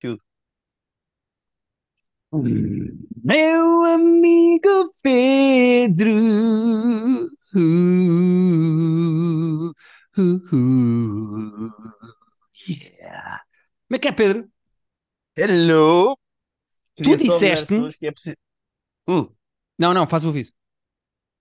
Tudo. Meu amigo Pedro. Uh, uh, uh. Yeah. Como é que é, Pedro? Hello! Tu disseste. é possi- Hum, Não, não, faz o aviso.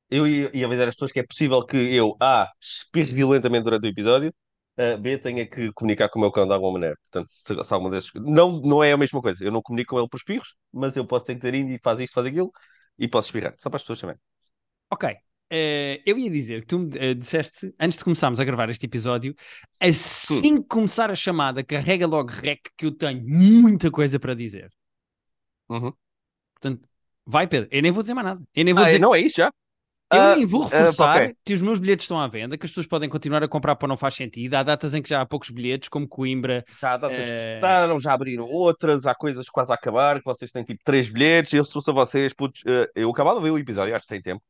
eu ia, ia avisar as pessoas que é possível que eu, A, espirre violentamente durante o episódio, uh, B, tenha que comunicar com o meu cão de alguma maneira. Portanto, se, se alguma desses... Não, não é a mesma coisa. Eu não comunico com ele por espirros, mas eu posso ter que dizer indo e faz isto, faz aquilo, e posso espirrar. Só para as pessoas também. Ok. Eh, eu ia dizer que tu me eh, disseste, antes de começarmos a gravar este episódio, assim que começar a chamada, carrega logo rec, que eu tenho muita coisa para dizer. Uhum. Portanto, vai, Pedro. Eu nem vou dizer mais nada. Eu nem vou Ah, dizer não é isso já? Eu Ah, nem vou ah, reforçar ok. que os meus bilhetes estão à venda, que as pessoas podem continuar a comprar para não faz sentido. Há datas em que já há poucos bilhetes, como Coimbra. Já há datas que eh, esgotaram, já abriram outras, há coisas quase a acabar, que vocês têm tipo três bilhetes, eu trouxe a vocês, putz, eh, eu acabava de ver o episódio, acho que tem tempo,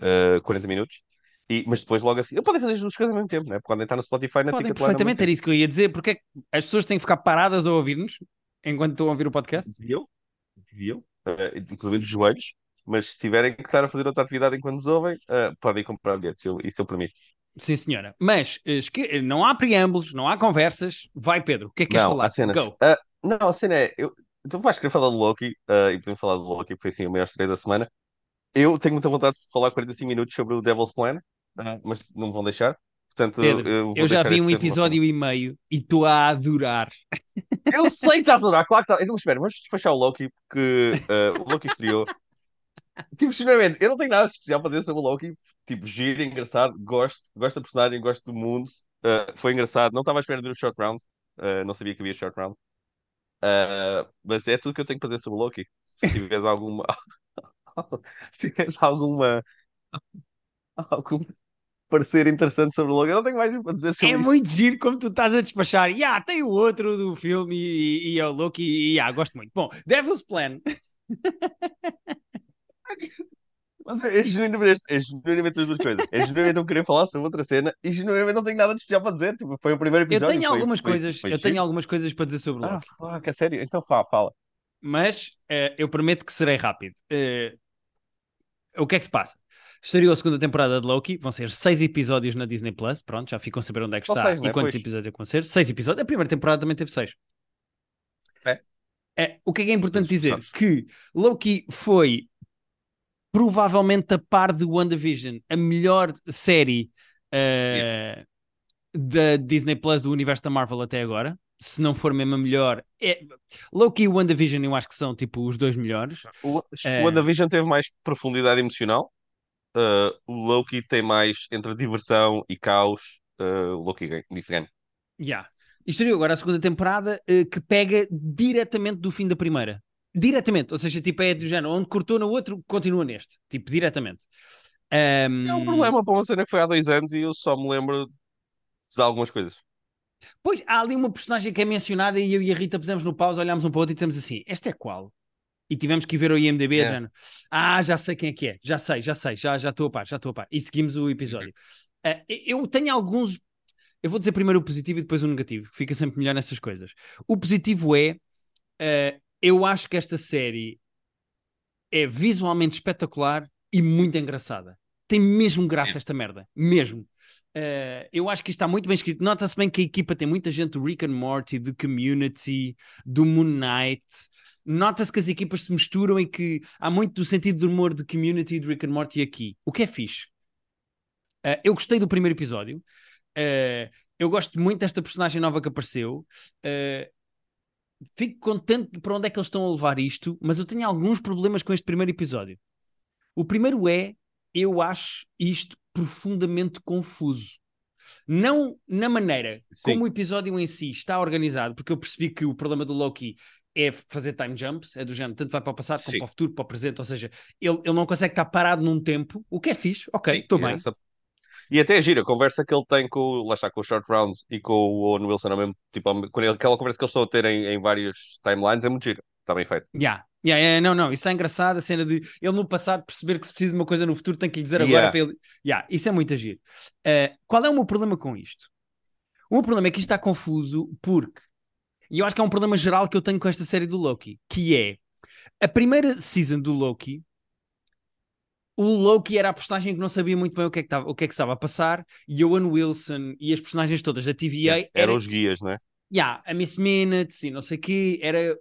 eh, 40 minutos, e, mas depois logo assim, eu podem fazer as duas coisas ao mesmo tempo, né? Podem estar no Spotify na podem perfeitamente, era isso que eu ia dizer, porque é que as pessoas têm que ficar paradas a ouvir-nos enquanto estão a ouvir o podcast. Deviam, deviam, eh, inclusive dos joelhos, mas se tiverem que estar a fazer outra atividade enquanto nos ouvem, eh, podem comprar bilhetes, eu- isso eu permito. Sim, senhora. Mas eh, esque- não há preâmbulos, não há conversas. Vai, Pedro, o que é que queres Não, falar? há cenas. Go. Ah, não, a cena é, eu, tu vais querer falar do Loki, ah, e podemos falar do Loki, que foi assim o maior estreia da semana. Eu tenho muita vontade de falar 45 minutos sobre o Devil's Plan, ah, mas não me vão deixar. Portanto, Pedro, eu eu já vi um episódio e meio e estou a adorar. Eu sei que está a adorar, claro que está. Então, espera, vamos despachar o Loki, porque o Loki estreou. Tipo, sinceramente, eu não tenho nada especial para dizer sobre o Loki. Tipo, giro, engraçado, gosto, gosto da personagem, gosto do mundo. Ah, foi engraçado, não estava à espera de um short round, ah, não sabia que havia short round. Ah, mas é tudo que eu tenho para dizer sobre o Loki. Se tiveres alguma. Se tiveres alguma. algum parecer interessante sobre o Loki, eu não tenho mais para dizer sobre É isso. muito giro como tu estás a despachar. E yeah, tem o outro do filme e, e, e é o Loki. E yeah, gosto muito. Bom, Devil's Plan. Mas É genuinamente, é genuinamente as duas coisas. É genuinamente eu querer falar sobre outra cena e genuinamente não tenho nada de especial para dizer. Tipo, foi o primeiro Eu episódio. tenho foi- algumas foi- coisas, foi eu tenho algumas coisas para dizer sobre o Ah, Loki. fuck, é sério? Então fala, fala. Mas eh, eu prometo que serei rápido. Eh, o que é que se passa? Estreou a segunda temporada de Loki, vão ser seis episódios na Disney Plus. Pronto, já ficam a saber onde é que está seis, e não é? quantos Pois. episódios é vão ser. Seis episódios. A primeira temporada também teve seis. É. É, o que é que é importante dizer? Que Loki foi provavelmente a par de WandaVision, a melhor série eh, da Disney Plus do universo da Marvel até agora. Se não for mesmo a melhor, é... Loki e WandaVision eu acho que são tipo os dois melhores. O, o WandaVision teve mais profundidade emocional. Uh, o Loki tem mais entre diversão e caos. Uh, o Loki disse ganha. Yeah. E estreou agora a segunda temporada eh, que pega diretamente do fim da primeira. Diretamente, ou seja, tipo, é do género, onde cortou no outro, continua neste. Tipo, diretamente. Ahm, É um problema para uma cena que foi há dois anos e eu só me lembro de algumas coisas. Pois, há ali uma personagem que é mencionada e eu e a Rita pusemos no pausa, olhámos um para o outro e dissemos assim, esta é qual? E tivemos que ir ver o IMDB, É. género, ah, já sei quem é que é, já sei, já sei, já já estou a par, já estou a par. E seguimos o episódio. Ah, eu tenho alguns, eu vou dizer primeiro o positivo e depois o negativo, que fica sempre melhor nessas coisas. O positivo é, ah, eu acho que esta série é visualmente espetacular e muito engraçada. Tem mesmo graça esta merda, mesmo. Uh, eu acho que isto está muito bem escrito. Nota-se bem que a equipa tem muita gente do Rick and Morty, do Community, do Moon Knight. Nota-se que as equipas se misturam e que há muito do sentido do humor de Community e do Rick and Morty aqui. O que é fixe. Uh, eu gostei do primeiro episódio. Uh, eu gosto muito desta personagem nova que apareceu. Fico contente para onde é que eles estão a levar isto, mas eu tenho alguns problemas com este primeiro episódio. O primeiro é, eu acho isto profundamente confuso. Não na maneira Sim. como o episódio em si está organizado, porque eu percebi que o problema do Loki é fazer time jumps, é do género, tanto vai para o passado como Sim. para o futuro, para o presente, ou seja, ele, ele não consegue estar parado num tempo, o que é fixe, ok, estou bem. essa- E até é gira, a conversa que ele tem com, o- lá está, com o Short Round e com o Owen Wilson, ao mesmo, tipo, aquela conversa que eles estão a ter em, em vários timelines é muito gira. Está bem feito. Yeah. Yeah, yeah, não, não, isso está engraçado, a cena de ele no passado perceber que se precisa de uma coisa no futuro tem que lhe dizer agora Yeah. para ele. Yeah, isso é muito agir. qual é o meu problema com isto? O meu problema é que isto está confuso porque E eu acho que é um problema geral que eu tenho com esta série do Loki, que é a primeira season do Loki. O Loki era a personagem que não sabia muito bem o que é que estava, o que é que estava a passar, e Owen Wilson e as personagens todas da TVA Eram era, os guias, não é? yeah, a Miss Minutes e não sei o quê, era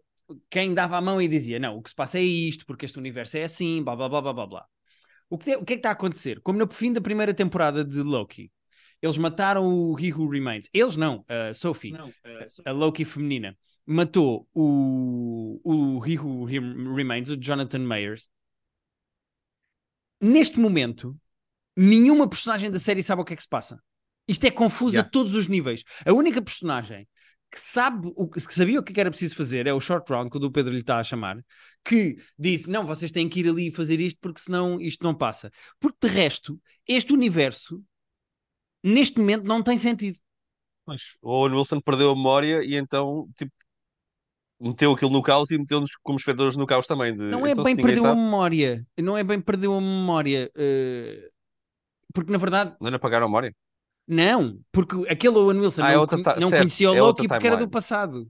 quem dava a mão e dizia: Não, o que se passa é isto, porque este universo é assim, blá blá blá blá blá blá. O que, o que é que está a acontecer? Como no fim da primeira temporada de Loki, eles mataram o He Who Remains. Eles não, a Sophie, a Loki feminina, matou o, o He Who Rem- Remains, o Jonathan Mayers. Neste momento, nenhuma personagem da série sabe o que é que se passa. Isto é confuso Yeah. a todos os níveis. A única personagem que sabe o que que sabia o que é que era preciso fazer é o short round, quando o Pedro lhe está a chamar, que disse: Não, vocês têm que ir ali e fazer isto porque senão isto não passa. Porque de resto, este universo neste momento não tem sentido. Pois. O Owen Wilson perdeu a memória e então, tipo, meteu aquilo no caos e meteu-nos como espectadores no caos também. De, Não é então, bem perdeu a sabe, memória. Não é bem perdeu a memória. eh, porque na verdade, Não era apagar a memória? não. Porque aquele Owen Wilson Ah, é não, ta- não certo, conhecia o é Loki porque era do passado.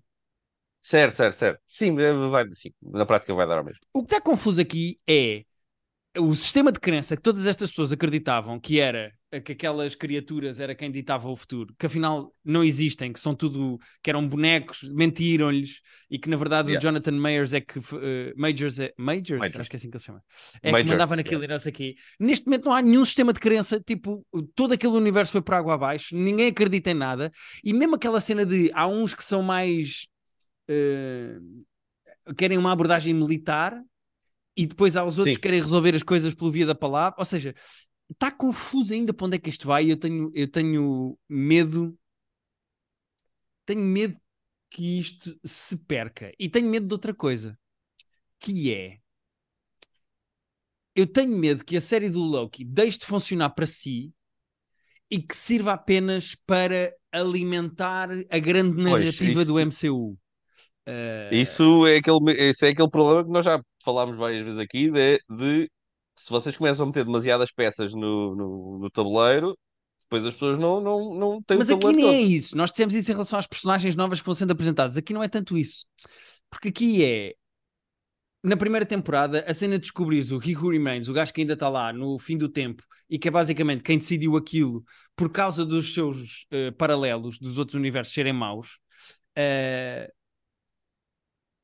Certo, certo, certo. Sim, é, vai, sim, na prática vai dar ao mesmo. O que está confuso aqui é o sistema de crença que todas estas pessoas acreditavam que era que aquelas criaturas era quem ditava o futuro, que afinal não existem, que são tudo, que eram bonecos, mentiram-lhes e que na verdade Yeah. o Jonathan Mayers é que eh, Majors é Majors, Majors. acho que é assim que ele se chama. É Majors, que mandava naquilo e não sei o quê. Neste momento não há nenhum sistema de crença, tipo, todo aquele universo foi por água abaixo, ninguém acredita em nada, e mesmo aquela cena de há uns que são mais eh, querem uma abordagem militar e depois há os outros Sim. que querem resolver as coisas pelo via da palavra. Ou seja, está confuso ainda para onde é que isto vai. e Eu tenho, eu tenho medo, tenho medo que isto se perca. E tenho medo de outra coisa, que é eu tenho medo que a série do Loki deixe de funcionar para si e que sirva apenas para alimentar a grande Pois, narrativa do isso- MCU. Eh, Isso é aquele, esse é aquele problema que nós já falámos várias vezes aqui, de, de se vocês começam a meter demasiadas peças no, no, no tabuleiro, depois as pessoas não, não, não têm Mas o aqui nem é todo. isso. Nós dissemos isso em relação às personagens novas que vão sendo apresentadas. Aqui não é tanto isso. Porque aqui é. Na primeira temporada, a cena de descobrires o He Who Remains, o gajo que ainda está lá no fim do tempo e que é basicamente quem decidiu aquilo por causa dos seus eh, paralelos dos outros universos serem maus. eh,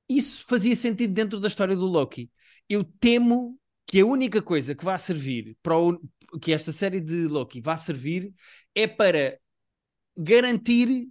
isso fazia sentido dentro da história do Loki. Eu temo que a única coisa que vá servir para o, que esta série de Loki vá servir é para garantir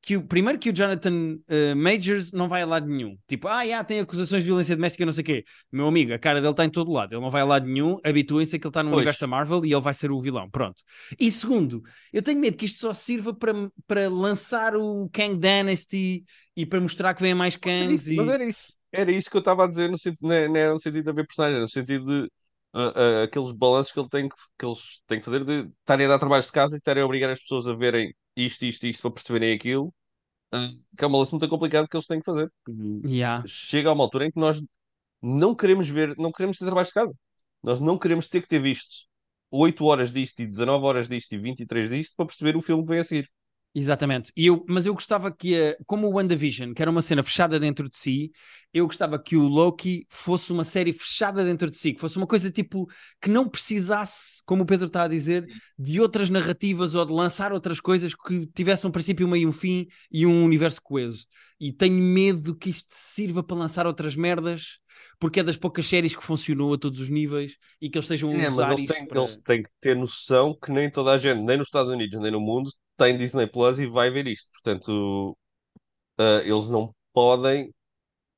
que o primeiro que o Jonathan eh, Majors não vai a lado nenhum. Tipo, ah, já, tem acusações de violência doméstica, não sei o quê. Meu amigo, a cara dele está em todo lado. Ele não vai a lado nenhum. Habituem-se a que ele está no Pois. universo da Marvel e ele vai ser o vilão. Pronto. E segundo, eu tenho medo que isto só sirva para, para lançar o Kang Dynasty e para mostrar que vem mais era Kangs mas era isso, era isso que eu estava a dizer, no sentido, não é- não era no sentido de haver personagens, no sentido de ah, ah, aqueles balanços que, ele tem que, que eles têm que fazer, de estarem a dar trabalhos de casa e estarem a obrigar as pessoas a verem isto, isto, isto para perceberem aquilo, ah, que é um balanço muito complicado que eles têm que fazer. Yeah. Chega a uma altura em que nós não queremos ver, não queremos ter trabalhos de casa. Nós não queremos ter que ter visto 8 horas disto e 19 horas disto e 23 disto para perceber o filme que vem a seguir. Exatamente. E eu, mas eu gostava que, a- como o WandaVision, que era uma cena fechada dentro de si, eu gostava que o Loki fosse uma série fechada dentro de si, que fosse uma coisa tipo que não precisasse, como o Pedro está a dizer, de outras narrativas ou de lançar outras coisas que tivessem um princípio, meio e um fim e um universo coeso. E tenho medo que isto sirva para lançar outras merdas, porque é das poucas séries que funcionou a todos os níveis e que eles estejam a É, mas usar eles isto têm, para... eles têm que ter noção que nem toda a gente, nem nos Estados Unidos, nem no mundo, tem Disney Plus e vai ver isto. Portanto, ah, eles não podem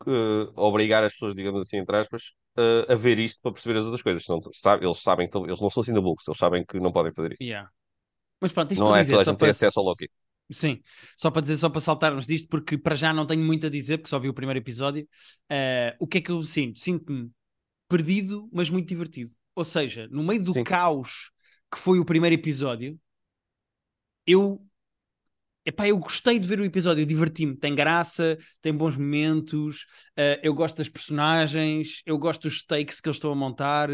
ah, obrigar as pessoas, digamos assim, entre aspas, ah, a ver isto para perceber as outras coisas. Não, sabe, eles sabem, que eles não são assim burros, eles sabem que não podem fazer isto. Yeah. Mas pronto, isto Não é dizer, a só para acesso ao Loki. Sim, só para dizer, só para saltarmos disto, porque para já não tenho muito a dizer, porque só vi o primeiro episódio. Eh, o que é que eu sinto? Sinto-me perdido, mas muito divertido. Ou seja, no meio do Sim. caos que foi o primeiro episódio, eu Epá, eu gostei de ver o episódio, diverti-me. Tem graça, tem bons momentos, uh, eu gosto das personagens, eu gosto dos stakes que eles estão a montar.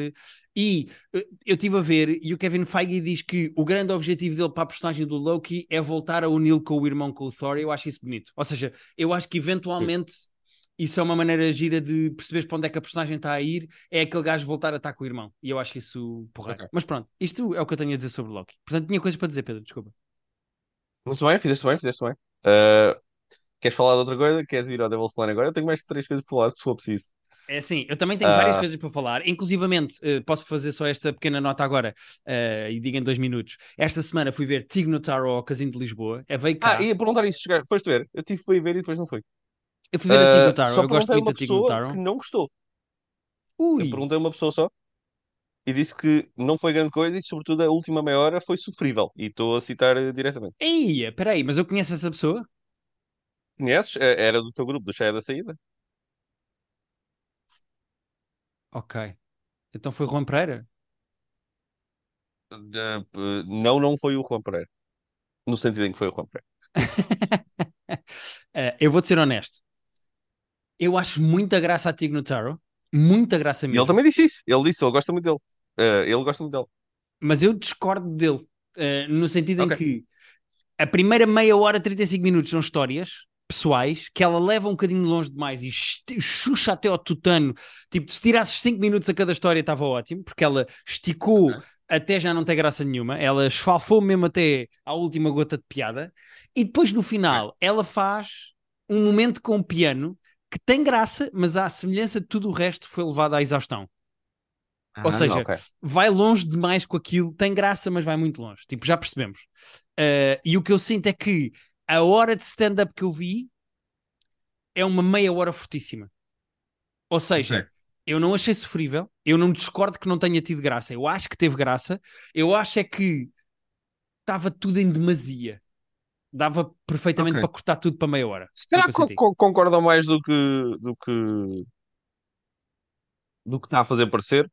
E uh, eu estive a ver, e o Kevin Feige diz que o grande objetivo dele para a personagem do Loki é voltar a uni-lo com o irmão com o Thor. Eu acho isso bonito. Ou seja, eu acho que eventualmente. Sim. Isso é uma maneira gira de perceberes para onde é que a personagem está a ir. É aquele gajo voltar a estar com o irmão. E eu acho isso porreiro. Okay. Mas pronto, isto é o que eu tenho a dizer sobre o Loki. Portanto, tinha coisas para dizer, Pedro, desculpa. Muito bem, fizeste bem, fizeste bem. Uh, queres falar de outra coisa? Queres ir ao Devil's Plan agora? Eu tenho mais de três coisas para falar, se for preciso. É assim, eu também tenho várias coisas para falar, inclusivamente, uh, posso fazer só esta pequena nota agora uh, e diga em dois minutos. Esta semana fui ver Tig Notaro ao Casino de Lisboa, é veio cá. Ah, ia perguntar isso, chegar. foste ver? Eu tive fui ver e depois não fui. Eu fui ver a Tig Notaro, eu gosto muito da Tig Notaro. que não gostou. Ui. Eu perguntei a uma pessoa só e disse que não foi grande coisa e, sobretudo, a última meia hora foi sofrível. E estou a citar uh, diretamente. Eia, peraí, mas eu conheço essa pessoa? Conheces? É, era do teu grupo, do Cheia da Saída. Ok. Então foi o Juan Pereira? Uh, não, não foi o Juan Pereira. No sentido em que foi o Juan Pereira. uh, eu vou-te ser honesto. Eu acho muita graça a Tig Notaro. Muita graça mesmo. E ele também disse isso. Ele disse, ele gosta muito dele. Uh, ele gosta muito dele. Mas eu discordo dele, uh, no sentido okay. em que a primeira meia hora, 35 minutos são histórias pessoais que ela leva um bocadinho longe demais e xuxa até ao tutano. Tipo, se tirasses 5 minutos a cada história estava ótimo, porque ela esticou até já não ter graça nenhuma, ela esfalfou mesmo até à última gota de piada, e depois no final ela faz um momento com o piano que tem graça, mas à semelhança de tudo o resto foi levado à exaustão. Ah, Ou seja, okay. vai longe demais com aquilo, tem graça, mas vai muito longe. Tipo, já percebemos. Uh, e o que eu sinto é que a hora de stand-up que eu vi é uma meia hora fortíssima. Ou seja, okay. eu não achei sofrível, eu não discordo que não tenha tido graça. Eu acho que teve graça, eu acho é que estava tudo em demasia. Dava perfeitamente okay. para cortar tudo para meia hora. Se calhar concordam mais do que do que do que está a fazer parecer.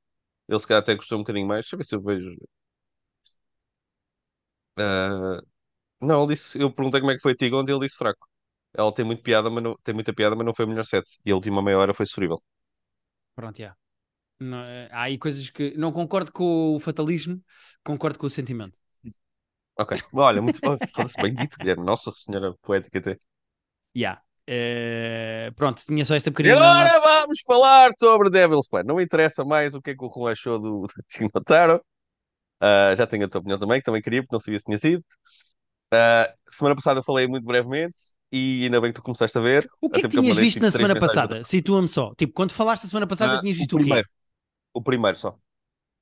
Ele se calhar até gostou um bocadinho mais. Deixa eu ver se eu vejo. Uh, não, ele disse, eu perguntei como é que foi Tigo onde ele disse fraco. Ela tem muito piada, mas não, tem muita piada, mas não foi o melhor set. E a última meia hora foi sofrível. Pronto, já. Não, eh, há aí coisas que não concordo com o fatalismo, concordo com o sentimento. Ok, olha, muito oh, bem dito, Guilherme. Nossa Senhora Poética até. Yeah. Uh, pronto, tinha só esta pequenina. E agora vamos falar sobre Devil's Plan. Não interessa mais o que é que o Juan achou do, Tinotaro. Uh, já tenho a tua opinião também, que também queria, porque não sabia se tinha sido. Uh, semana passada eu falei muito brevemente e ainda bem que tu começaste a ver. O que é que tinhas visto tipo, na semana passada? Situa-me só. Tipo, quando falaste a semana passada, uh, tinhas visto o, primeiro. o quê? O primeiro só.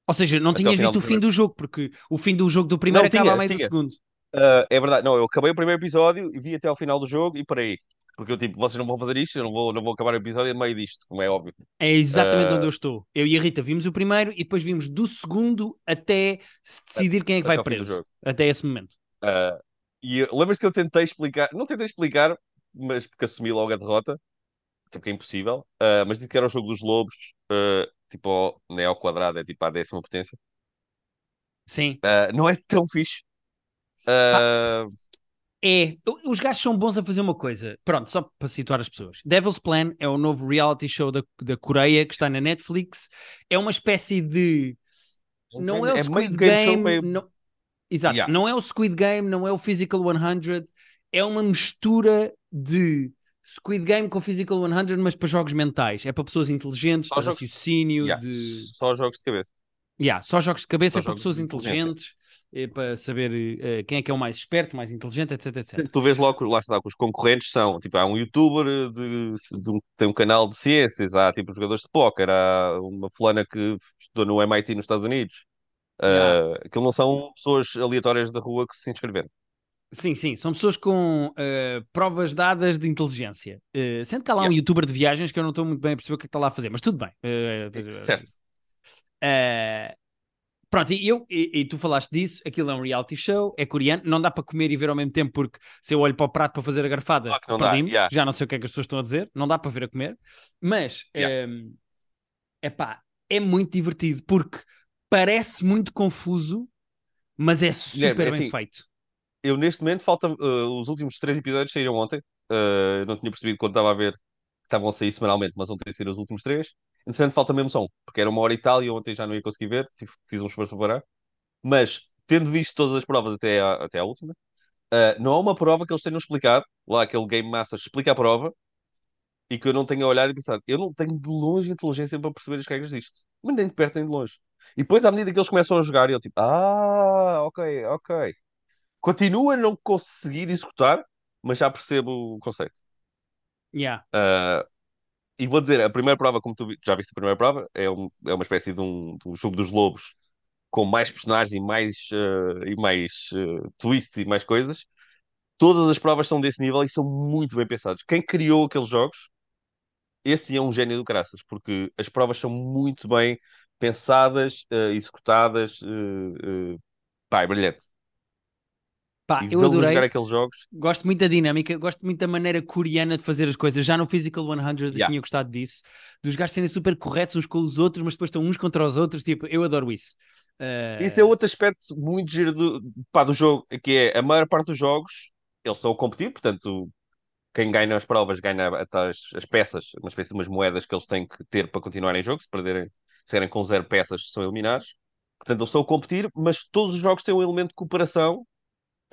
Ou seja, não Até tinhas visto o fim do jogo, porque o fim do jogo do primeiro não, acaba tinha, a meio tinha. do segundo. Uh, é verdade, não, eu acabei o primeiro episódio e vi até ao final do jogo e parei. Porque eu tipo, vocês não vão fazer isto, eu não vou, não vou acabar o episódio no meio disto, como é óbvio. É exatamente uh... onde eu estou. Eu e a Rita vimos o primeiro e depois vimos do segundo até se decidir quem é que vai preso. Até esse momento. Uh, e lembras que eu tentei explicar, não tentei explicar, mas porque assumi logo a derrota, porque é impossível, uh, mas disse que era o jogo dos lobos, tipo, não é ao quadrado, é tipo a décima potência. Sim. não é tão fixe. Uh, é, os gajos são bons a fazer uma coisa. Pronto, só para situar as pessoas. Devil's Plan é o novo reality show da, da Coreia que está na Netflix. É uma espécie de. Não é o é Squid Game. Não... Exato. Yeah. Não é o Squid Game, não é o Physical 100. É uma mistura de Squid Game com Physical 100, mas para jogos mentais. É para pessoas inteligentes, de raciocínio, yeah. de. Só jogos de cabeça. Yeah, só jogos de cabeça só para pessoas inteligentes, é para saber uh, quem é que é o mais esperto, mais inteligente, etc, etc. Tu vês logo, lá está, que os concorrentes são, tipo, há um youtuber de, de um, tem um canal de ciências, há tipo jogadores de póquer, há uma fulana que estudou no MIT nos Estados Unidos. Uh, yeah. Aquilo não são pessoas aleatórias da rua que se inscreveram. Sim, sim, são pessoas com uh, provas dadas de inteligência. Uh, sendo que há lá yeah. um youtuber de viagens que eu não estou muito bem a perceber o que é que está lá a fazer, mas tudo bem. Uh, certo. Uh, pronto, e, eu, e, e, tu falaste disso, aquilo é um reality show, é coreano, não dá para comer e ver ao mesmo tempo, porque se eu olho para o prato para fazer a garfada, claro yeah. já não sei o que é que as pessoas estão a dizer, não dá para ver a comer, mas yeah. um, epá, é muito divertido, porque parece muito confuso, mas é super é, bem assim, feito. eu neste momento falta. uh, os últimos três episódios saíram ontem. Uh, não tinha percebido quando estava a ver estavam a sair semanalmente, mas ontem saíram os últimos três. Entretanto, falta mesmo som, porque era uma hora e tal e ontem já não ia conseguir ver. Fiz um esforço para parar. Mas, tendo visto todas as provas até à, até à última, uh, não há uma prova que eles tenham explicado. Lá, aquele Game Master explica a prova e que eu não tenha olhado e pensado, eu não tenho de longe inteligência para perceber as regras disto. Mas nem de perto nem de longe. E depois, à medida que eles começam a jogar, eu tipo, ah, ok, ok. Continuo a não conseguir executar, mas já percebo o conceito. Yeah. Ah, e vou dizer, a primeira prova, como tu já viste a primeira prova, é, um- é uma espécie de um, de um jogo dos lobos com mais personagens e mais, ah, e mais ah, twists e mais coisas. Todas as provas são desse nível e são muito bem pensadas. Quem criou aqueles jogos esse é um gênio do caraças, porque as provas são muito bem pensadas, eh, executadas, eh, pá, é brilhante. Pá, eu vê-los a jogar adorei. aqueles jogos, Gosto muito da dinâmica, gosto muito da maneira coreana de fazer as coisas. Já no Physical 100 eu Yeah. tinha gostado disso, dos gajos serem super corretos uns com os outros, mas depois estão uns contra os outros. Tipo, eu adoro isso. Eh, Isso é outro aspecto muito giro do, pá, do jogo, que é a maior parte dos jogos, eles estão a competir, portanto, quem ganha as provas ganha as, as peças, uma espécie de umas moedas que eles têm que ter para continuar em jogo, se perderem, se erem com zero peças, são eliminados. Portanto, eles estão a competir, mas todos os jogos têm um elemento de cooperação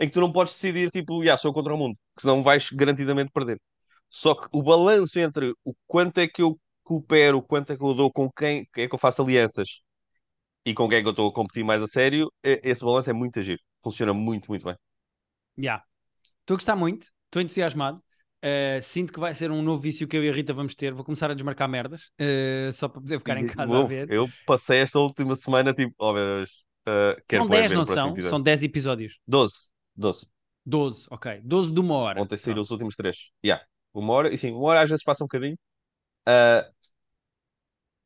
em que tu não podes decidir, tipo, yeah, sou contra o mundo, que senão vais garantidamente perder. Só que o balanço entre o quanto é que eu coopero, o quanto é que eu dou com quem, é que eu faço alianças e com quem é que eu estou a competir mais a sério, esse balanço é muito agir. Funciona muito, muito bem. yeah. Estou a gostar muito, estou entusiasmado. Eh, sinto que vai ser um novo vício que eu e a Rita vamos ter. Vou começar a desmarcar merdas eh, só para poder ficar em casa a ver. eu passei esta última semana, tipo, oh meu Deus, uh, São bué 10, ver não são? São 10 episódios. 12, 12. 12, ok. 12 de uma hora. Ontem saíram os últimos três. Yeah. Uma hora, e sim, uma hora às vezes passa um bocadinho. Uh,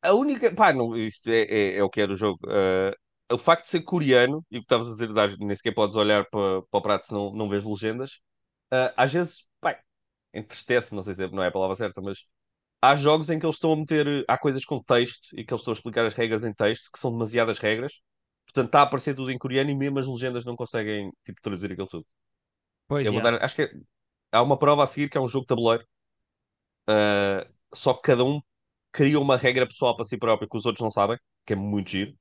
a única. Pá, não, isso é, é, é o que é do jogo. Uh, o facto de ser coreano, e o que estavas a dizer, nem sequer podes olhar para, para o prato se não, não vês legendas, uh, às vezes, pá, entristece-me, não sei se não é a palavra certa, mas há jogos em que eles estão a meter. Há coisas com texto e que eles estão a explicar as regras em texto, que são demasiadas regras. Portanto, está a aparecer tudo em coreano e mesmo as legendas não conseguem, tipo, traduzir aquilo tudo. Pois é. dar, acho que é- há uma prova a seguir que é um jogo de tabuleiro. Uh, só que cada um cria uma regra pessoal para si próprio que os outros não sabem, que é muito giro.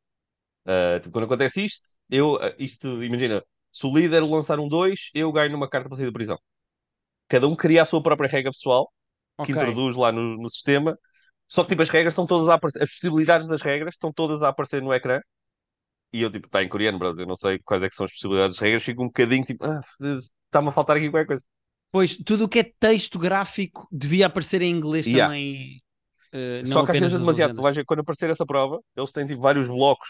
Uh, tipo, quando acontece isto, eu, uh, isto, imagina, se o líder lançar um 2, eu ganho uma carta para sair da prisão. Cada um cria a sua própria regra pessoal, que Ok. introduz lá no, no sistema. Só que tipo, as regras estão todas a aparecer, as possibilidades das regras estão todas a aparecer no ecrã. E eu, tipo, está em coreano, Brasil, eu não sei quais é que são as possibilidades das regras, fico um bocadinho tipo, ah, está-me a faltar aqui qualquer coisa. Pois, tudo o que é texto gráfico devia aparecer em inglês Yeah. também. eh, não Só que às vezes é as demasiado. Tu vais ver, quando aparecer essa prova, eles têm tipo, vários blocos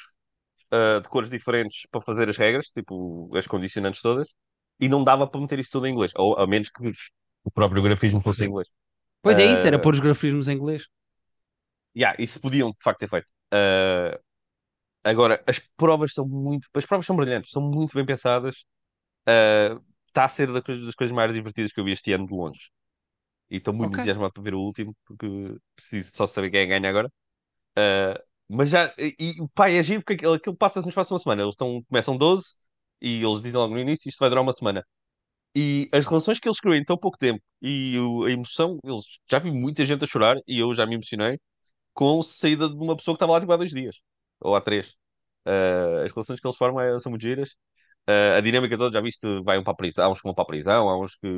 ah, de cores diferentes para fazer as regras, tipo as condicionantes todas, e não dava para meter isso tudo em inglês, ou a menos que o próprio grafismo fosse em inglês. Pois é isso, era Ah, pôr os grafismos em inglês. Yeah, isso podiam de facto ter feito. Ah, agora, as provas são muito. As provas são brilhantes, são muito bem pensadas. Ah, Está a ser da coisa- das coisas mais divertidas que eu vi este ano de longe. E estou muito Ok. entusiasmado para ver o último, porque preciso só saber quem é que ganha agora. Ah, mas já, e, e pá, é giro porque aquilo, aquilo passa-se no espaço de uma semana. Eles estão, começam 12 e eles dizem logo no início isto vai durar uma semana. E as relações que eles criam em tão pouco tempo e o- a emoção, eles já vi muita gente a chorar e eu já me emocionei com a saída de uma pessoa que estava lá tipo, há dois dias ou há três. Ah, as relações que eles formam é- são muito giras. Ah, a dinâmica toda, já viste, vai um para a prisão, há uns que vão para a prisão, há uns que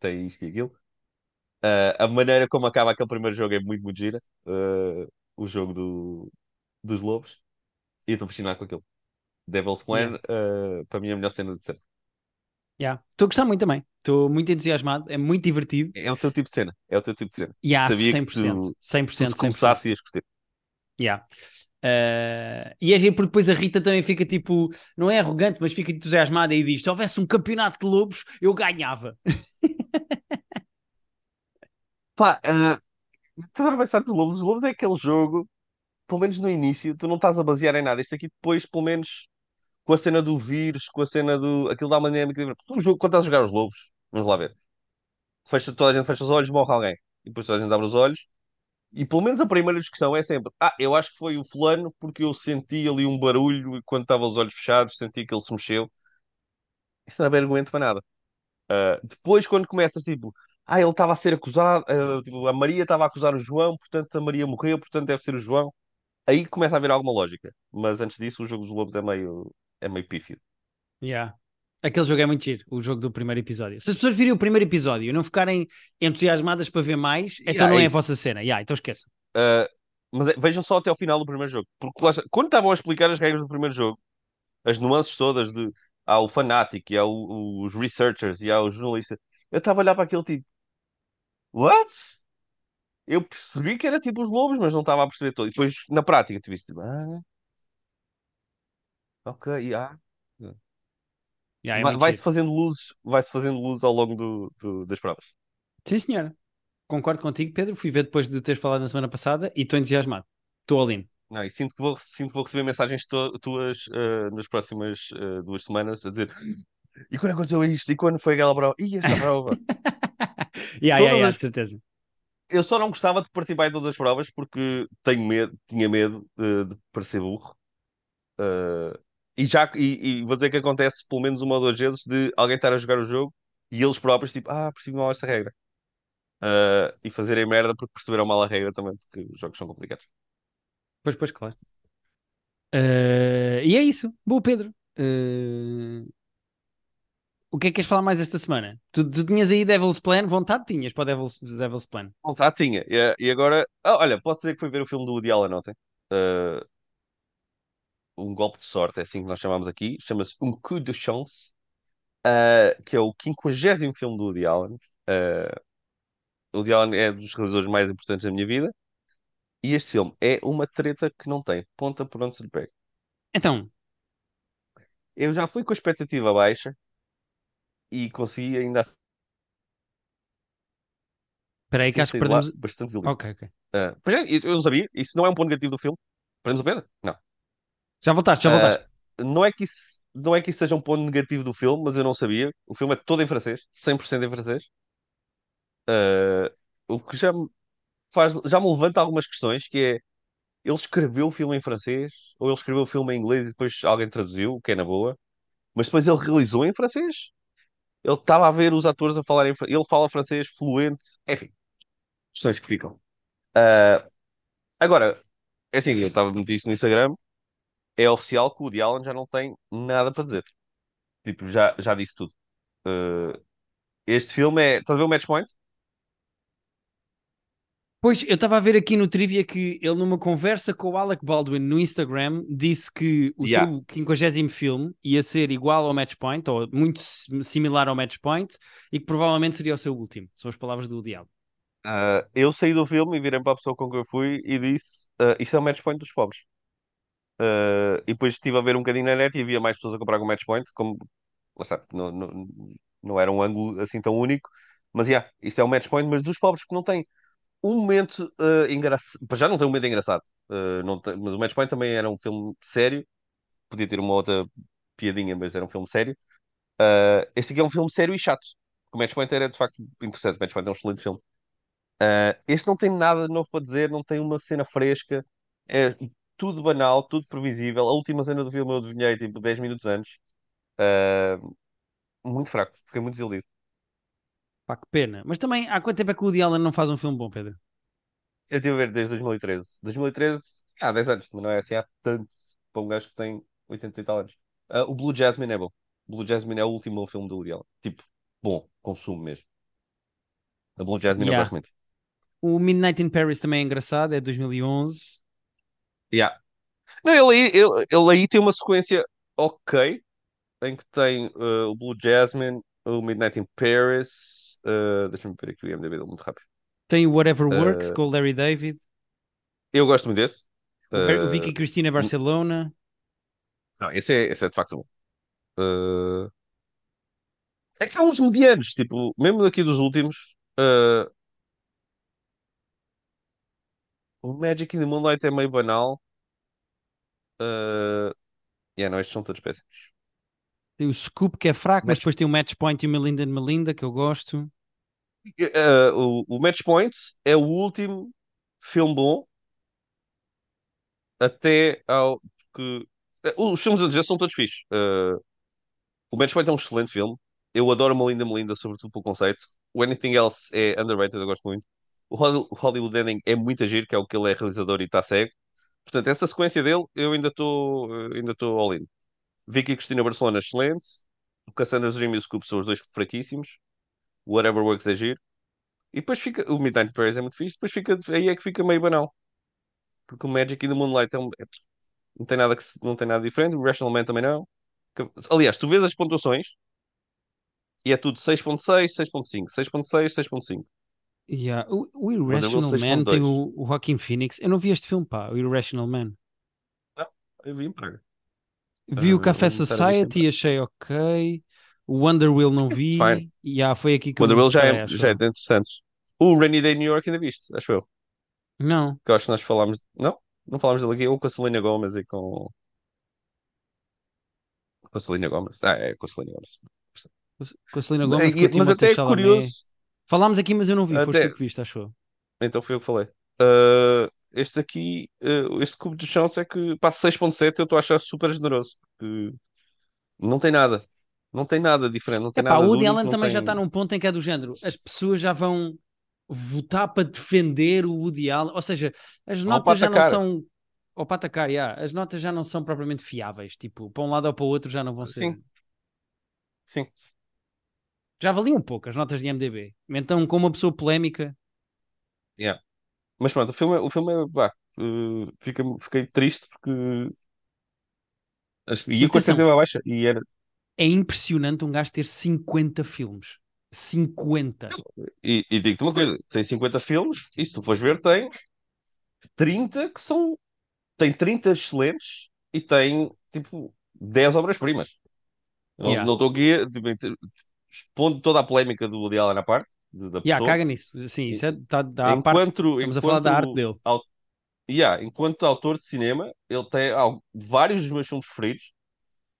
têm isto e aquilo. Ah, a maneira como acaba aquele primeiro jogo é muito, muito gira. O jogo do, dos lobos. E estou fascinado com aquilo. Devil's Plan, Yeah. ah, para mim, é a melhor cena de sempre. Yeah. Estou a gostar muito também. Estou muito entusiasmado. É muito divertido. É o teu tipo de cena. É o teu tipo de cena. Há Sabia que 100%. tu, 100%, tu se 100%. começasse ias curtir. Yeah. Eh, e é porque depois a Rita também fica tipo, não é arrogante, mas fica entusiasmada e diz: se houvesse um campeonato de lobos, eu ganhava. Pá, ah, tu vai pensar nos Lobos. Os Lobos é aquele jogo, pelo menos no início, tu não estás a basear em nada. Isto aqui depois, pelo menos, com a cena do vírus, com a cena do. Aquilo dá uma dinâmica diferente. Tu, jogo, quando estás a jogar os Lobos, vamos lá ver. Fecha, toda a gente fecha os olhos, morre alguém. E depois toda a gente abre os olhos. E pelo menos a primeira discussão é sempre: Ah, eu acho que foi o fulano porque eu senti ali um barulho e quando estava os olhos fechados, senti que ele se mexeu. Isso não é argumento para nada. Uh, depois, quando começas, tipo, ah, ele estava a ser acusado, uh, tipo, a Maria estava a acusar o João, portanto a Maria morreu, portanto deve ser o João. Aí começa a haver alguma lógica. Mas antes disso, o jogo dos lobos é meio, é meio pífio. Yeah. Aquele jogo é muito giro, o jogo do primeiro episódio. Se as pessoas virem o primeiro episódio e não ficarem entusiasmadas para ver mais, Yeah, então não é é a isso. vossa cena. Yeah, então esqueçam. Uh, mas é- vejam só até ao final do primeiro jogo. Porque lá quando estavam a explicar as regras do primeiro jogo, as nuances todas de há o Fanatic, e há o- os researchers, e há os jornalistas, eu estava a olhar para aquele tipo, what? Eu percebi que era tipo os lobos, mas não estava a perceber todo. E depois, na prática, tive tipo, ah, ok, ah. Yeah, é Vai-se fazendo luzes, vai-se fazendo luz ao longo do, do- das provas. Sim, senhora. Concordo contigo, Pedro. Fui ver depois de teres falado na semana passada e estou entusiasmado. Estou all in. Não, e sinto que vou, sinto que vou receber mensagens tu- tuas eh, nas próximas eh, duas semanas a dizer e quando aconteceu isto? E quando foi aquela prova? E esta prova? yeah, yeah, Todas yeah, as- de certeza. Eu só não gostava de participar em todas as provas porque tenho medo, tinha medo eh, de parecer burro. Eh, e já e, e vou dizer que acontece pelo menos uma ou duas vezes de alguém estar a jogar o jogo e eles próprios tipo, ah, percebi mal esta regra. Eh, e fazerem merda porque perceberam mal a regra também, porque os jogos são complicados. Pois, pois, claro. Eh, e é isso. Boa, Pedro. Eh, o que é que queres falar mais esta semana? Tu, tu tinhas aí Devil's Plan, vontade tinhas para o Devil's, Devil's Plan. Vontade tinha. E, e agora, ah, olha, posso dizer que fui ver o filme do Woody Allen ontem. Eh, um golpe de sorte, é assim que nós chamamos aqui. Chama-se Um Coup de Chance, eh, que é o quinquagésimo filme do Woody Allen. O Woody Allen é dos realizadores mais importantes da minha vida. E este filme é uma treta que não tem ponta por onde se lhe pega. Então, Eu já fui com a expectativa baixa e consegui ainda assim espera aí que acho que perdemos. bastante. Ok, ok. É, eu não sabia, isso não é um ponto negativo do filme. Perdemos o Pedro? Não. Já voltaste, já voltaste. Ah, não é que isso, não é que isso seja um ponto negativo do filme, mas eu não sabia. O filme é todo em francês, 100% em francês. Ah, o que já me faz, já me levanta algumas questões, que é, ele escreveu o filme em francês, ou ele escreveu o filme em inglês e depois alguém traduziu, o que é na boa, mas depois ele realizou em francês. Ele estava a ver os atores a falar em francês, ele fala francês fluente, enfim, questões que ficam. Ah, agora, é assim, eu estava a meter isto no Instagram, é oficial que o Woody Allen já não tem nada para dizer. Tipo, já, já disse tudo. Uh, este filme é. Estás a ver o Match Point? Pois, eu estava a ver aqui no Trivia que ele, numa conversa com o Alec Baldwin no Instagram, disse que o Yeah. seu 50 filme ia ser igual ao Match Point, ou muito si- similar ao Match Point, e que provavelmente seria o seu último. São as palavras do Woody Allen. Uh, eu saí do filme e virei para a pessoa com quem eu fui e disse: uh, Isto é o Match Point dos pobres. Uh, e depois estive a ver um bocadinho na net e havia mais pessoas a comprar com o Match Point, como está, não, não, não era um ângulo assim tão único. Mas yeah, isto é o Match Point, mas dos pobres que não tem um momento uh, engraçado. Já não tem um momento engraçado. Uh, tem- mas o Match Point também era um filme sério. Podia ter uma outra piadinha, mas era um filme sério. Uh, este aqui é um filme sério e chato. O Match Point era de facto interessante. O Match Point é um excelente filme. Este não tem nada novo para dizer, não tem uma cena fresca. É tudo banal, tudo previsível. A última cena do filme eu adivinhei tipo 10 minutos antes. Uh, muito fraco, fiquei muito desiludido. Pá, que pena. Mas também, há quanto tempo é que o Woody Allen não faz um filme bom, Pedro? Eu estive a ver desde 2013. 2013, há 10 anos, mas não é assim há tanto para um gajo que tem 80 e tal anos. Uh, o Blue Jasmine é bom. Blue Jasmine é o último filme do Woody Allen. Tipo, bom, consumo mesmo. A Blue Jasmine eu Yeah. gosto muito. O Midnight in Paris também é engraçado, é de 2011. Yeah. Não, ele, aí- ele, ele aí tem uma sequência ok, em que tem uh, o Blue Jasmine, o Midnight in Paris. Uh, Deixa-me ver aqui o IMDb dele muito rápido. Tem o Whatever Works Uh, com o Larry David. Eu gosto muito desse. O, Ver- o Uh, Vicky Cristina Barcelona. não, esse é, esse é de facto bom. Uh, é que há uns medianos, tipo, mesmo daqui dos últimos. uh, o Magic in the Moonlight é meio banal. Uh, yeah, não, estes são todos péssimos. Tem o Scoop, que é fraco, mas Match, depois tem o Match Point e o Melinda and Melinda, que eu gosto. uh, o, o Match Point é o último filme bom até ao que. Os filmes a dizer são todos fixes. Uh, O Match Point é um excelente filme. Eu adoro Melinda Melinda, sobretudo pelo conceito. O Anything Else é underrated, eu gosto muito. O Holly- o Hollywood Ending é muito agir, que é o que ele é realizador e está cego. Portanto, essa sequência dele, eu ainda estou ainda estou all in. Vicky Cristina Barcelona, excelente. O Cassandra's Dream e o Scoop são os dois fraquíssimos. O Whatever Works é giro. E depois fica. O Midnight Paris é muito fixe. Depois fica, aí é que fica meio banal. Porque o Magic e the Moonlight é um- é- não, tem nada que, não tem nada diferente. O Rational Man também não. Aliás, tu vês as pontuações e é tudo 6.6, 6.5, 6.6, 6.5. Yeah. O, o Irrational Man 6.2. tem o, o Joaquin Phoenix. Eu não vi este filme, pá, o Irrational Man. Não, eu vi Praga. Vi o Ah, Café Society, achei ok. O Wonder Wheel não vi. Fine. E yeah, foi aqui que Wonder Will já é, já é interessantes. O Rainy Day New York ainda viste, acho eu. Não, Que eu acho que nós falámos. Não? Não falámos dele aqui. Ou com a Selena Gomez e com. Com a Selena Gomez. Ah, é, com a Selena Gomez. com a Selena E- o Mas até é curioso. Falámos aqui, mas eu não vi. Foste Até, tu que viste, acho eu. Então foi eu que falei. Ah, este aqui, ah, este cubo de chance é que passa 6.7, eu estou a achar super generoso. porque não tem nada. Não tem nada diferente, não tem Epá, nada o de Woody Allen também já tem... está num ponto em que é do género. As pessoas já vão votar para defender o Woody Allen. Ou seja, as notas já não são. Ou para atacar, yeah. as notas já não são propriamente fiáveis. Tipo, para um lado ou para o outro já não vão ser. Sim, sim. Já valiam um pouco as notas de IMDB. Então, com uma pessoa polémica. yeah. Mas pronto, o filme, é- o filme é, pá, ah, fica, fiquei triste porque as- ia com a expectativa baixa e era. é impressionante um gajo ter 50 filmes. 50. E, e digo-te uma coisa: tem 50 filmes, e se tu fores ver, tem 30 que são. Tem 30 excelentes e tem tipo 10 obras-primas. Não Yeah. não estou aqui expondo toda a polémica do Woody Allen à parte, da Yeah, pessoa. caga nisso. Sim, isso é, tá, dá à parte. Enquanto, Estamos a falar da arte enquanto, dele. au- yeah, enquanto autor de cinema, ele tem vários dos meus filmes preferidos,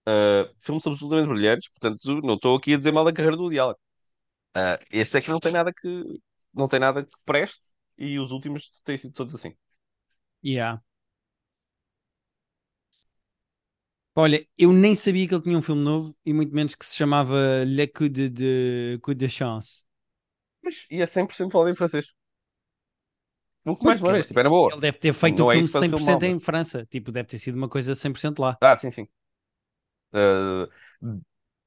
uh, filmes absolutamente brilhantes, portanto, não estou aqui a dizer mal da carreira do Woody Allen. Uh, este é que não tem nada que não tem nada que preste e os últimos têm sido todos assim. Yeah. Olha, eu nem sabia que ele tinha um filme novo e muito menos que se chamava Le Coup de, de, Coup de Chance. Mas é 100% falado em francês. Nunca mais uma vez, tipo, era boa. ele deve ter feito o é filme isso que faz o filme 100% mal, em. França. Tipo, deve ter sido uma coisa 100% lá. Ah, sim, sim. Uh,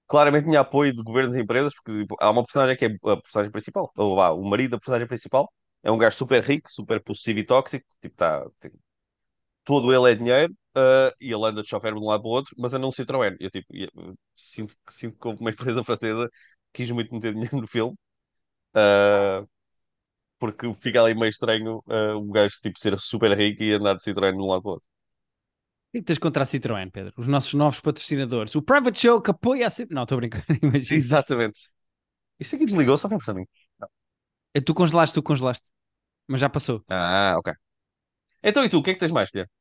claramente tinha apoio de governos e empresas, porque tipo, há uma personagem que é a personagem principal, ou vá, o marido da personagem principal, é um gajo super rico, super possessivo e tóxico, tipo, tá, tem- todo ele é dinheiro, ah, e ele anda de chofer de um lado para o outro, mas anda um Citroën. Eu, tipo, e- sinto, que- sinto que uma empresa francesa quis muito meter dinheiro no filme, ah, porque fica ali meio estranho ah, um gajo tipo, ser super rico e andar de Citroën de um lado para o outro. O que é tens contra a Citroën, Pedro? Os nossos novos patrocinadores. O Private Show que apoia a Citroën. Não, estou a brincar, imagina. Exatamente. Isto aqui desligou, só foi para mim. Eh, Tu congelaste, tu congelaste. Mas já passou. Ah, ok. Então, e tu, o que é que tens mais, Guilherme?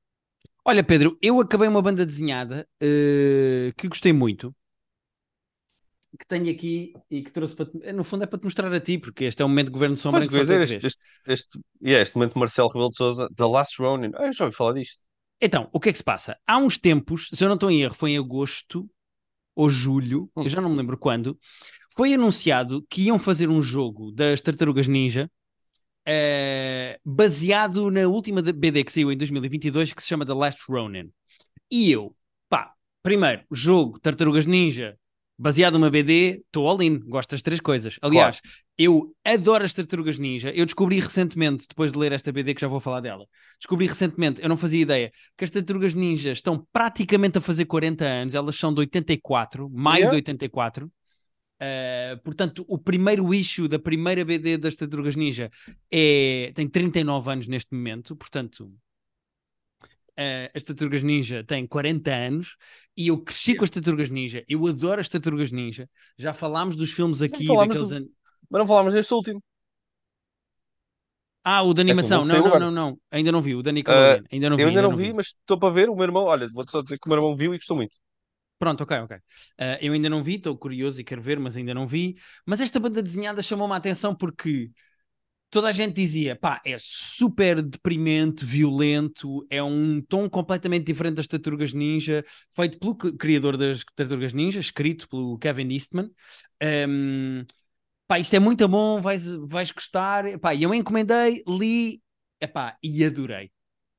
Olha, Pedro, eu acabei uma banda desenhada eh, que gostei muito. Que tenho aqui e que trouxe para. te- No fundo é para te mostrar a ti, porque este é um momento de governo de sombra Pois, em que só tu dizer, é que este, vês. este, este, yeah, este momento de Marcelo Rebelo de Sousa, The Last Ronin. Ah, eu já ouvi falar disto. Então, o que é que se passa? Há uns tempos, se eu não estou em erro, foi em agosto ou julho, Hum. eu já não me lembro quando, foi anunciado que iam fazer um jogo das Tartarugas Ninja eh, baseado na última BD que saiu em 2022 que se chama The Last Ronin. E eu, pá, primeiro, jogo Tartarugas Ninja baseado numa BD, estou all in, gosto das três coisas. Aliás, eu adoro as Tartarugas Ninja. Eu descobri recentemente, depois de ler esta BD, que já vou falar dela, descobri recentemente, eu não fazia ideia, que as Tartarugas Ninja estão praticamente a fazer 40 anos, elas são de 84, maio Yeah. de 84. Uh, portanto, o primeiro issue da primeira BD das Tartarugas Ninja é, tem 39 anos neste momento, portanto, uh, as Tartarugas Ninja têm 40 anos e eu cresci com as Tartarugas Ninja, eu adoro as Tartarugas Ninja. Já falámos dos filmes aqui, daqueles. do- an- Mas não falámos deste último. Ah, o da É animação, novo não, não, não, não, ainda não vi, o da Nickelodeon, ainda não vi, Eu ainda ainda não vi, mas estou para ver. O meu irmão, olha, vou-te só dizer que o meu irmão viu e gostou muito. Pronto, ok, ok. Ah, eu ainda não vi, estou curioso e quero ver, mas ainda não vi. Mas esta banda desenhada chamou-me a atenção porque toda a gente dizia, pá, é super deprimente, violento, é um tom completamente diferente das Tartarugas Ninja, feito pelo criador das Tartarugas Ninja, escrito pelo Kevin Eastman. Um, pá, isto é muito bom, vais, vais gostar. Pá, eu encomendei, li, epá, e adorei.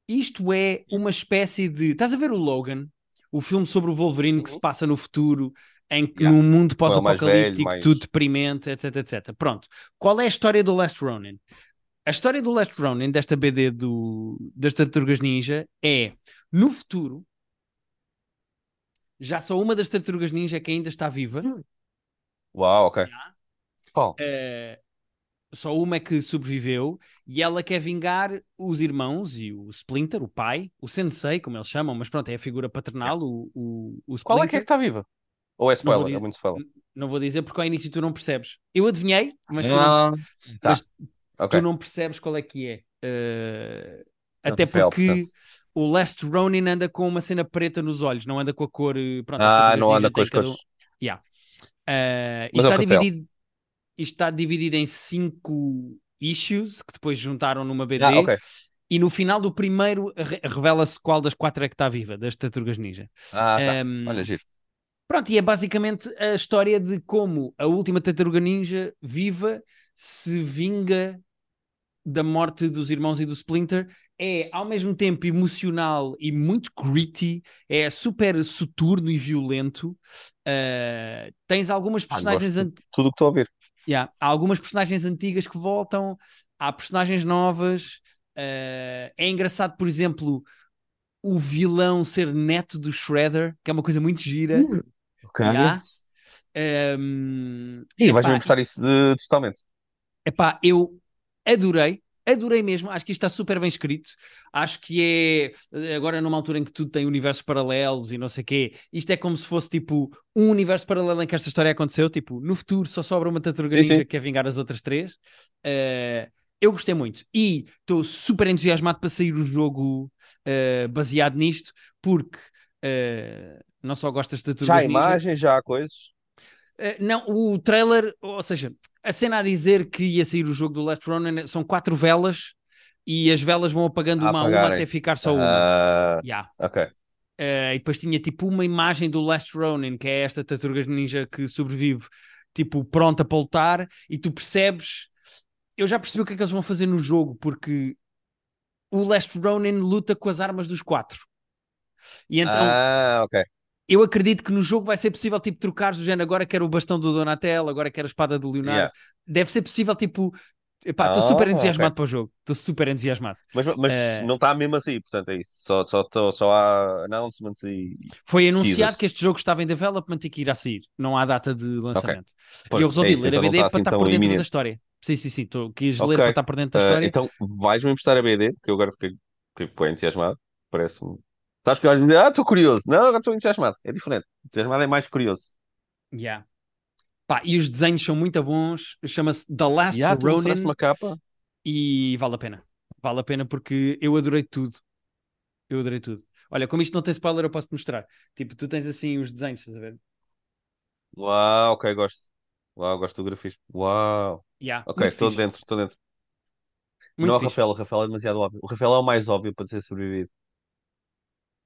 Isto é uma espécie de. Estás a ver o Logan, o filme sobre o Wolverine que se passa no futuro, em yeah. num mundo pós-apocalíptico, mais... tudo deprimente, etc, etc. Pronto. Qual é a história do Last Ronin? A história do Last Ronin, desta BD do, das Tartarugas Ninja, é no futuro. Já só uma das Tartarugas Ninja que ainda está viva. Uau, ok. Oh. Uh, só uma é que sobreviveu e ela quer vingar os irmãos e o Splinter, o pai, o Sensei, como eles chamam, mas pronto, é a figura paternal, o, o, o Splinter. Qual é que é que está viva? Ou é spoiler? Dizer, é muito spoiler. Não vou dizer porque ao início tu não percebes. Eu adivinhei, mas, tu, não, tá. mas okay. tu não percebes qual é que é. Uh, até porque o Last Ronin anda com uma cena preta nos olhos, não anda com a cor. Eh, pronto, ah, não anda com as cores. Yeah. Uh, isto, está dividido, está dividido em cinco issues que depois juntaram numa BD. Ah, okay. E no final do primeiro revela-se qual das quatro é que está viva, das Tartarugas Ninja. Ah, tá. Um, Olha, giro. Pronto, e é basicamente a história de como a última tartaruga ninja viva se vinga da morte dos irmãos e do Splinter. É ao mesmo tempo emocional e muito gritty, é super soturno e violento. Uh, tens algumas ah, personagens. Ah, tudo o que estou a ver. Yeah, há algumas personagens antigas que voltam, há personagens novas. Uh, é engraçado, por exemplo, o vilão ser neto do Shredder, que é uma coisa muito gira. Hum. Ok. Yeah. Um, e vais-me emprestar isso uh, totalmente. Epá, eu adorei, adorei mesmo. Acho que isto está super bem escrito. Acho que é agora numa altura em que tudo tem universos paralelos e não sei o quê. Isto é como se fosse tipo um universo paralelo em que esta história aconteceu. Tipo, no futuro só sobra uma tartaruga ninja que quer vingar as outras três. Uh, eu gostei muito e estou super entusiasmado para sair o jogo uh, baseado nisto, porque uh, não só gostas de tudo. Já há imagens, já há coisas. Uh, não, o trailer, ou seja, a cena a dizer que ia sair o jogo do Last Ronin são quatro velas e as velas vão apagando uma a uma até ficar só uma. Uh, yeah. Ok. Uh, e depois tinha tipo uma imagem do Last Ronin, que é esta tartaruga ninja que sobrevive, tipo pronta para lutar, e tu percebes. Eu já percebi o que é que eles vão fazer no jogo, porque o Last Ronin luta com as armas dos quatro. E então, ah, ok eu acredito que no jogo vai ser possível, tipo, trocares o género. Agora quero o bastão do Donatello, agora quero a espada do Leonardo. Yeah. Deve ser possível, tipo. Estou oh, super entusiasmado okay. para o jogo. Estou super entusiasmado. Mas, mas uh... não está mesmo assim, portanto é isso. Só, só, só, só há announcements e. Foi anunciado que este jogo estava em development e que irá sair. Não há data de lançamento. Okay. E eu resolvi é ler então a BD para assim estar por dentro iminente. da história. Sim, sim, sim. Tô, quis okay. ler para estar por dentro da uh, história. Então vais-me emprestar a BD, porque eu agora fiquei, fiquei entusiasmado. Parece-me Sabes que olhas ah, estou curioso. Não, agora estou entusiasmado. É diferente. Entusiasmado é mais curioso. Yeah. Pá, e os desenhos são muito bons. Chama-se The Last yeah, Ronin. uma capa. E vale a pena. Vale a pena porque eu adorei tudo. Eu adorei tudo. Olha, como isto não tem spoiler, eu posso-te mostrar. Tipo, tu tens assim os desenhos, estás a ver? Uau, ok, gosto. Uau, gosto do grafismo. Uau. Yeah, ok, estou dentro, estou dentro. Muito não, o Rafael, o Rafael é demasiado óbvio. O Rafael é o mais óbvio para ter sobrevivido.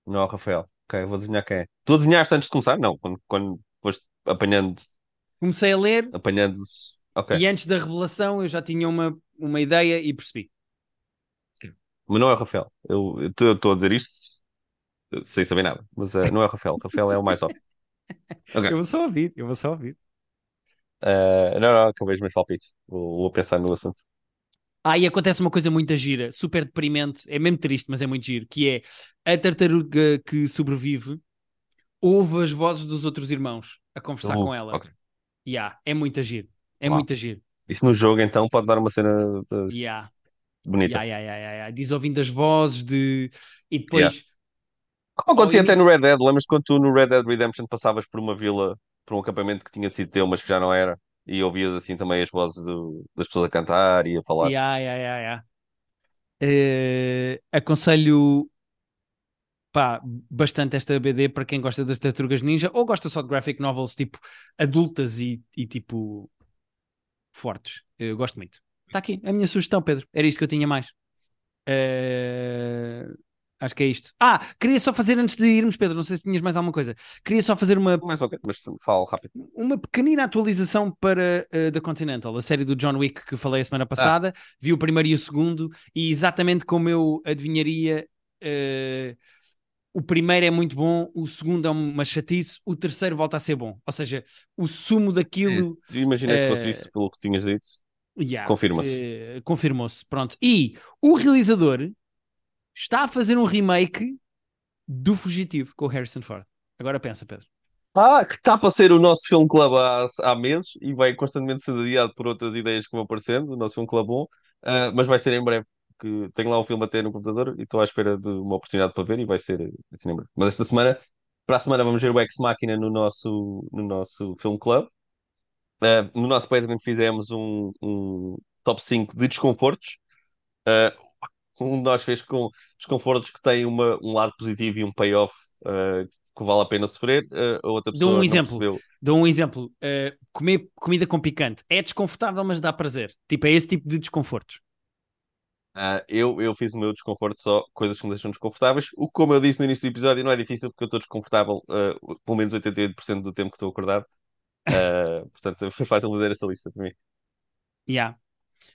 Não é o Rafael. Ok, vou adivinhar quem é. Tu adivinhaste antes de começar? Não, quando, quando foste apanhando. Comecei a ler. Apanhando. Ok. E antes da revelação eu já tinha uma, uma ideia e percebi. Mas não é o Rafael. Eu estou a dizer isto sem saber nada. Mas uh, não é o Rafael. O Rafael é o mais óbvio. Okay. Eu vou só ouvir, eu vou só ouvir. Uh, não, não, acabei os meus palpites. Vou, vou pensar no assunto. Ah, e acontece uma coisa muito gira, super deprimente, é mesmo triste, mas é muito giro, que é a tartaruga que sobrevive ouve as vozes dos outros irmãos a conversar com ela. Okay. Yeah, é muito giro, é muito giro. Isso no jogo então pode dar uma cena uh, yeah. bonita. Yeah, yeah, yeah, yeah, Diz ouvindo as vozes de... e depois... Como acontecia até no Red Dead, lembras quando tu no Red Dead Redemption passavas por uma vila, por um acampamento que tinha sido teu, mas que já não era? E ouvias assim também as vozes do, das pessoas a cantar e a falar. Yeah, yeah, yeah, yeah. Uh, aconselho pá, bastante esta BD para quem gosta das tartarugas ninja ou gosta só de graphic novels tipo adultas e, e tipo fortes. Eu gosto muito. Está aqui, a minha sugestão, Pedro. Era isto que eu tinha mais. Uh, acho que é isto. Ah, queria só fazer antes de irmos, Pedro. Não sei se tinhas mais alguma coisa. Queria só fazer uma. Mais ok, mas falo rápido. Uma pequenina atualização para uh, The Continental, a série do John Wick que falei a semana passada. Ah. Vi o primeiro e o segundo, e exatamente como eu adivinharia. Uh, o primeiro é muito bom, o segundo é uma chatice, o terceiro volta a ser bom. Ou seja, o sumo daquilo. Imaginei que fosse isso, pelo que tinhas dito. Yeah, Confirma-se. Uh, Confirmou-se, pronto. E o realizador está a fazer um remake do Fugitivo com o Harrison Ford. Agora pensa, Pedro. Ah, que está para ser o nosso filme club há, há meses e vai constantemente ser adiado por outras ideias que vão aparecendo, o nosso filme club bom, uh, mas vai ser em breve, que tenho lá um filme até no computador e estou à espera de uma oportunidade para ver e vai ser assim em breve. Mas esta semana, para a semana, vamos ver o Ex Machina no nosso, no nosso filme club. Uh, no nosso Patreon fizemos um, um, top 5 de desconfortos. Uh, um de nós fez com desconfortos que têm uma, um lado positivo e um payoff uh, que vale a pena sofrer. a outra pessoa Dou um exemplo. Dou um exemplo. comer comida com picante é desconfortável, mas dá prazer. Tipo, é esse tipo de desconfortos. eu, eu fiz o meu desconforto só coisas que me deixam desconfortáveis. O que, como eu disse no início do episódio, não é difícil porque eu estou desconfortável pelo menos 88% do tempo que estou acordado. Uh, portanto, foi fácil fazer esta lista para mim. Yeah.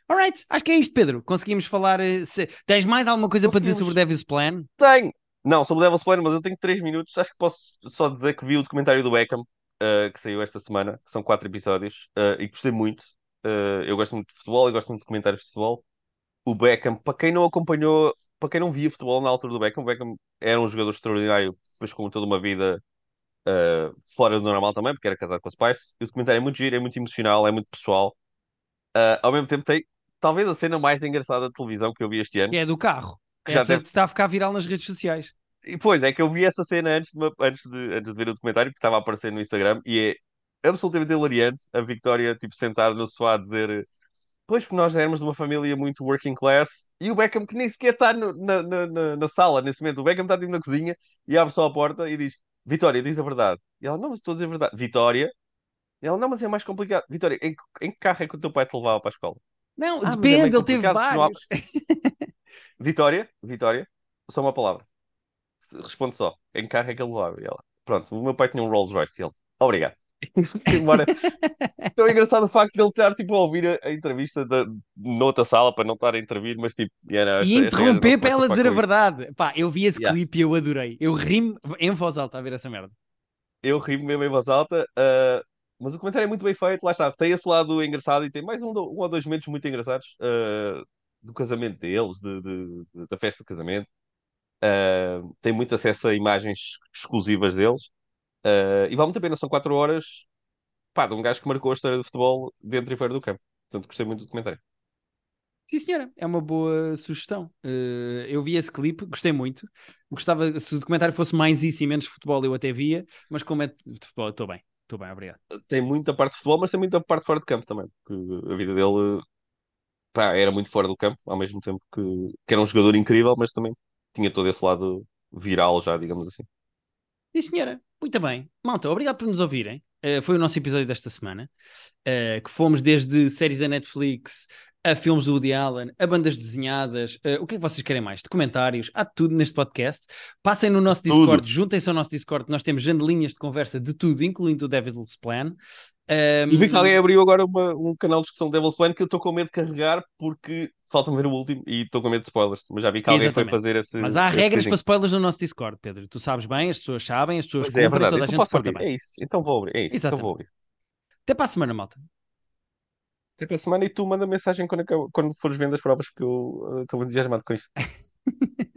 Alright, acho que é isto, Pedro. Conseguimos falar. Eh, se... Tens mais alguma coisa para dizer sobre o Devil's Plan? Tenho! Não, sobre o Devil's Plan, mas eu tenho 3 minutos. Acho que posso só dizer que vi o documentário do Beckham, uh, que saiu esta semana. São 4 episódios uh, e gostei muito. eu gosto muito de futebol, eu gosto muito de documentários de futebol. O Beckham, para quem não acompanhou, para quem não via futebol na altura do Beckham, o Beckham era um jogador extraordinário, depois com toda uma vida uh, fora do normal também, porque era casado com a Spice. E o documentário é muito giro, é muito emocional, é muito pessoal. Uh, ao mesmo tempo, tem talvez a cena mais engraçada da televisão que eu vi este ano. Que é do carro. Que já deve... está a ficar viral nas redes sociais. E pois, é que eu vi essa cena antes de, uma, antes de, antes de ver o documentário, que estava a aparecer no Instagram, e é absolutamente hilariante a Victoria, tipo, sentada no sofá a dizer Pois, porque nós éramos de uma família muito working class e o Beckham que nem sequer está no, na, na, na, sala nesse momento. O Beckham está tipo na cozinha e abre só a porta e diz: Vitória, diz a verdade. E ela, não, mas estou a dizer a verdade. Vitória. E ela, não, mas é mais complicado. Vitória, em, em que carro é que o teu pai te levava para a escola? Não, ah, é depende, é ele teve vários. Vitória, Vitória, só uma palavra. Responde só. Em que carro é que ele levava? E ela, pronto, o meu pai tinha um Rolls Royce. E ele, obrigado. embora. Então é engraçado o facto de ele estar tipo, a ouvir a, entrevista de, noutra sala para não estar a intervir, mas tipo. Yeah, não, e interromper para ela dizer a verdade. Pá, eu vi esse yeah. clipe e eu adorei. Eu ri-me em voz alta a ver essa merda. Eu ri-me mesmo em voz alta, uh, mas o comentário é muito bem feito. Lá está, tem esse lado engraçado e tem mais um, um ou dois momentos muito engraçados uh, do casamento deles, de, de, de, da festa de casamento. Uh, tem muito acesso a imagens exclusivas deles. Uh, e vale muito a pena, são 4 horas pá, de um gajo que marcou a história do futebol dentro e fora do campo. Portanto, gostei muito do documentário. Sim, senhora, é uma boa sugestão. Uh, eu vi esse clipe, gostei muito. Gostava, se o documentário fosse mais isso e menos futebol, eu até via, mas como é de futebol, estou bem, estou bem, obrigado. Tem muita parte de futebol, mas tem muita parte fora de campo também, porque a vida dele pá, era muito fora do campo, ao mesmo tempo que, que era um jogador incrível, mas também tinha todo esse lado viral já, digamos assim. Sim, senhora. Muito bem. Malta, obrigado por nos ouvirem. Uh, foi o nosso episódio desta semana, uh, que fomos desde séries da Netflix a filmes do Woody Allen, a bandas desenhadas, uh, o que é que vocês querem mais? Documentários, há tudo neste podcast. Passem no nosso Discord, juntem-se ao nosso Discord, nós temos janelinhas de conversa de tudo, incluindo o Devil's Plan. Um... E vi que alguém abriu agora uma, um canal de discussão de Devil's Plan que eu estou com medo de carregar porque falta-me ver o último e estou com medo de spoilers. Mas já vi que alguém Exatamente. foi fazer esse. Mas há regras para spoilers no nosso Discord, Pedro. Tu sabes bem, as pessoas sabem, as pessoas pois cumprem, é, toda a gente se porta bem. É isso, então vou abrir. É isso, Exatamente. então vou abrir. Até para a semana, malta. Para a semana e tu manda mensagem quando, quando fores vendo as provas, que eu estou uh, entusiasmado com isto.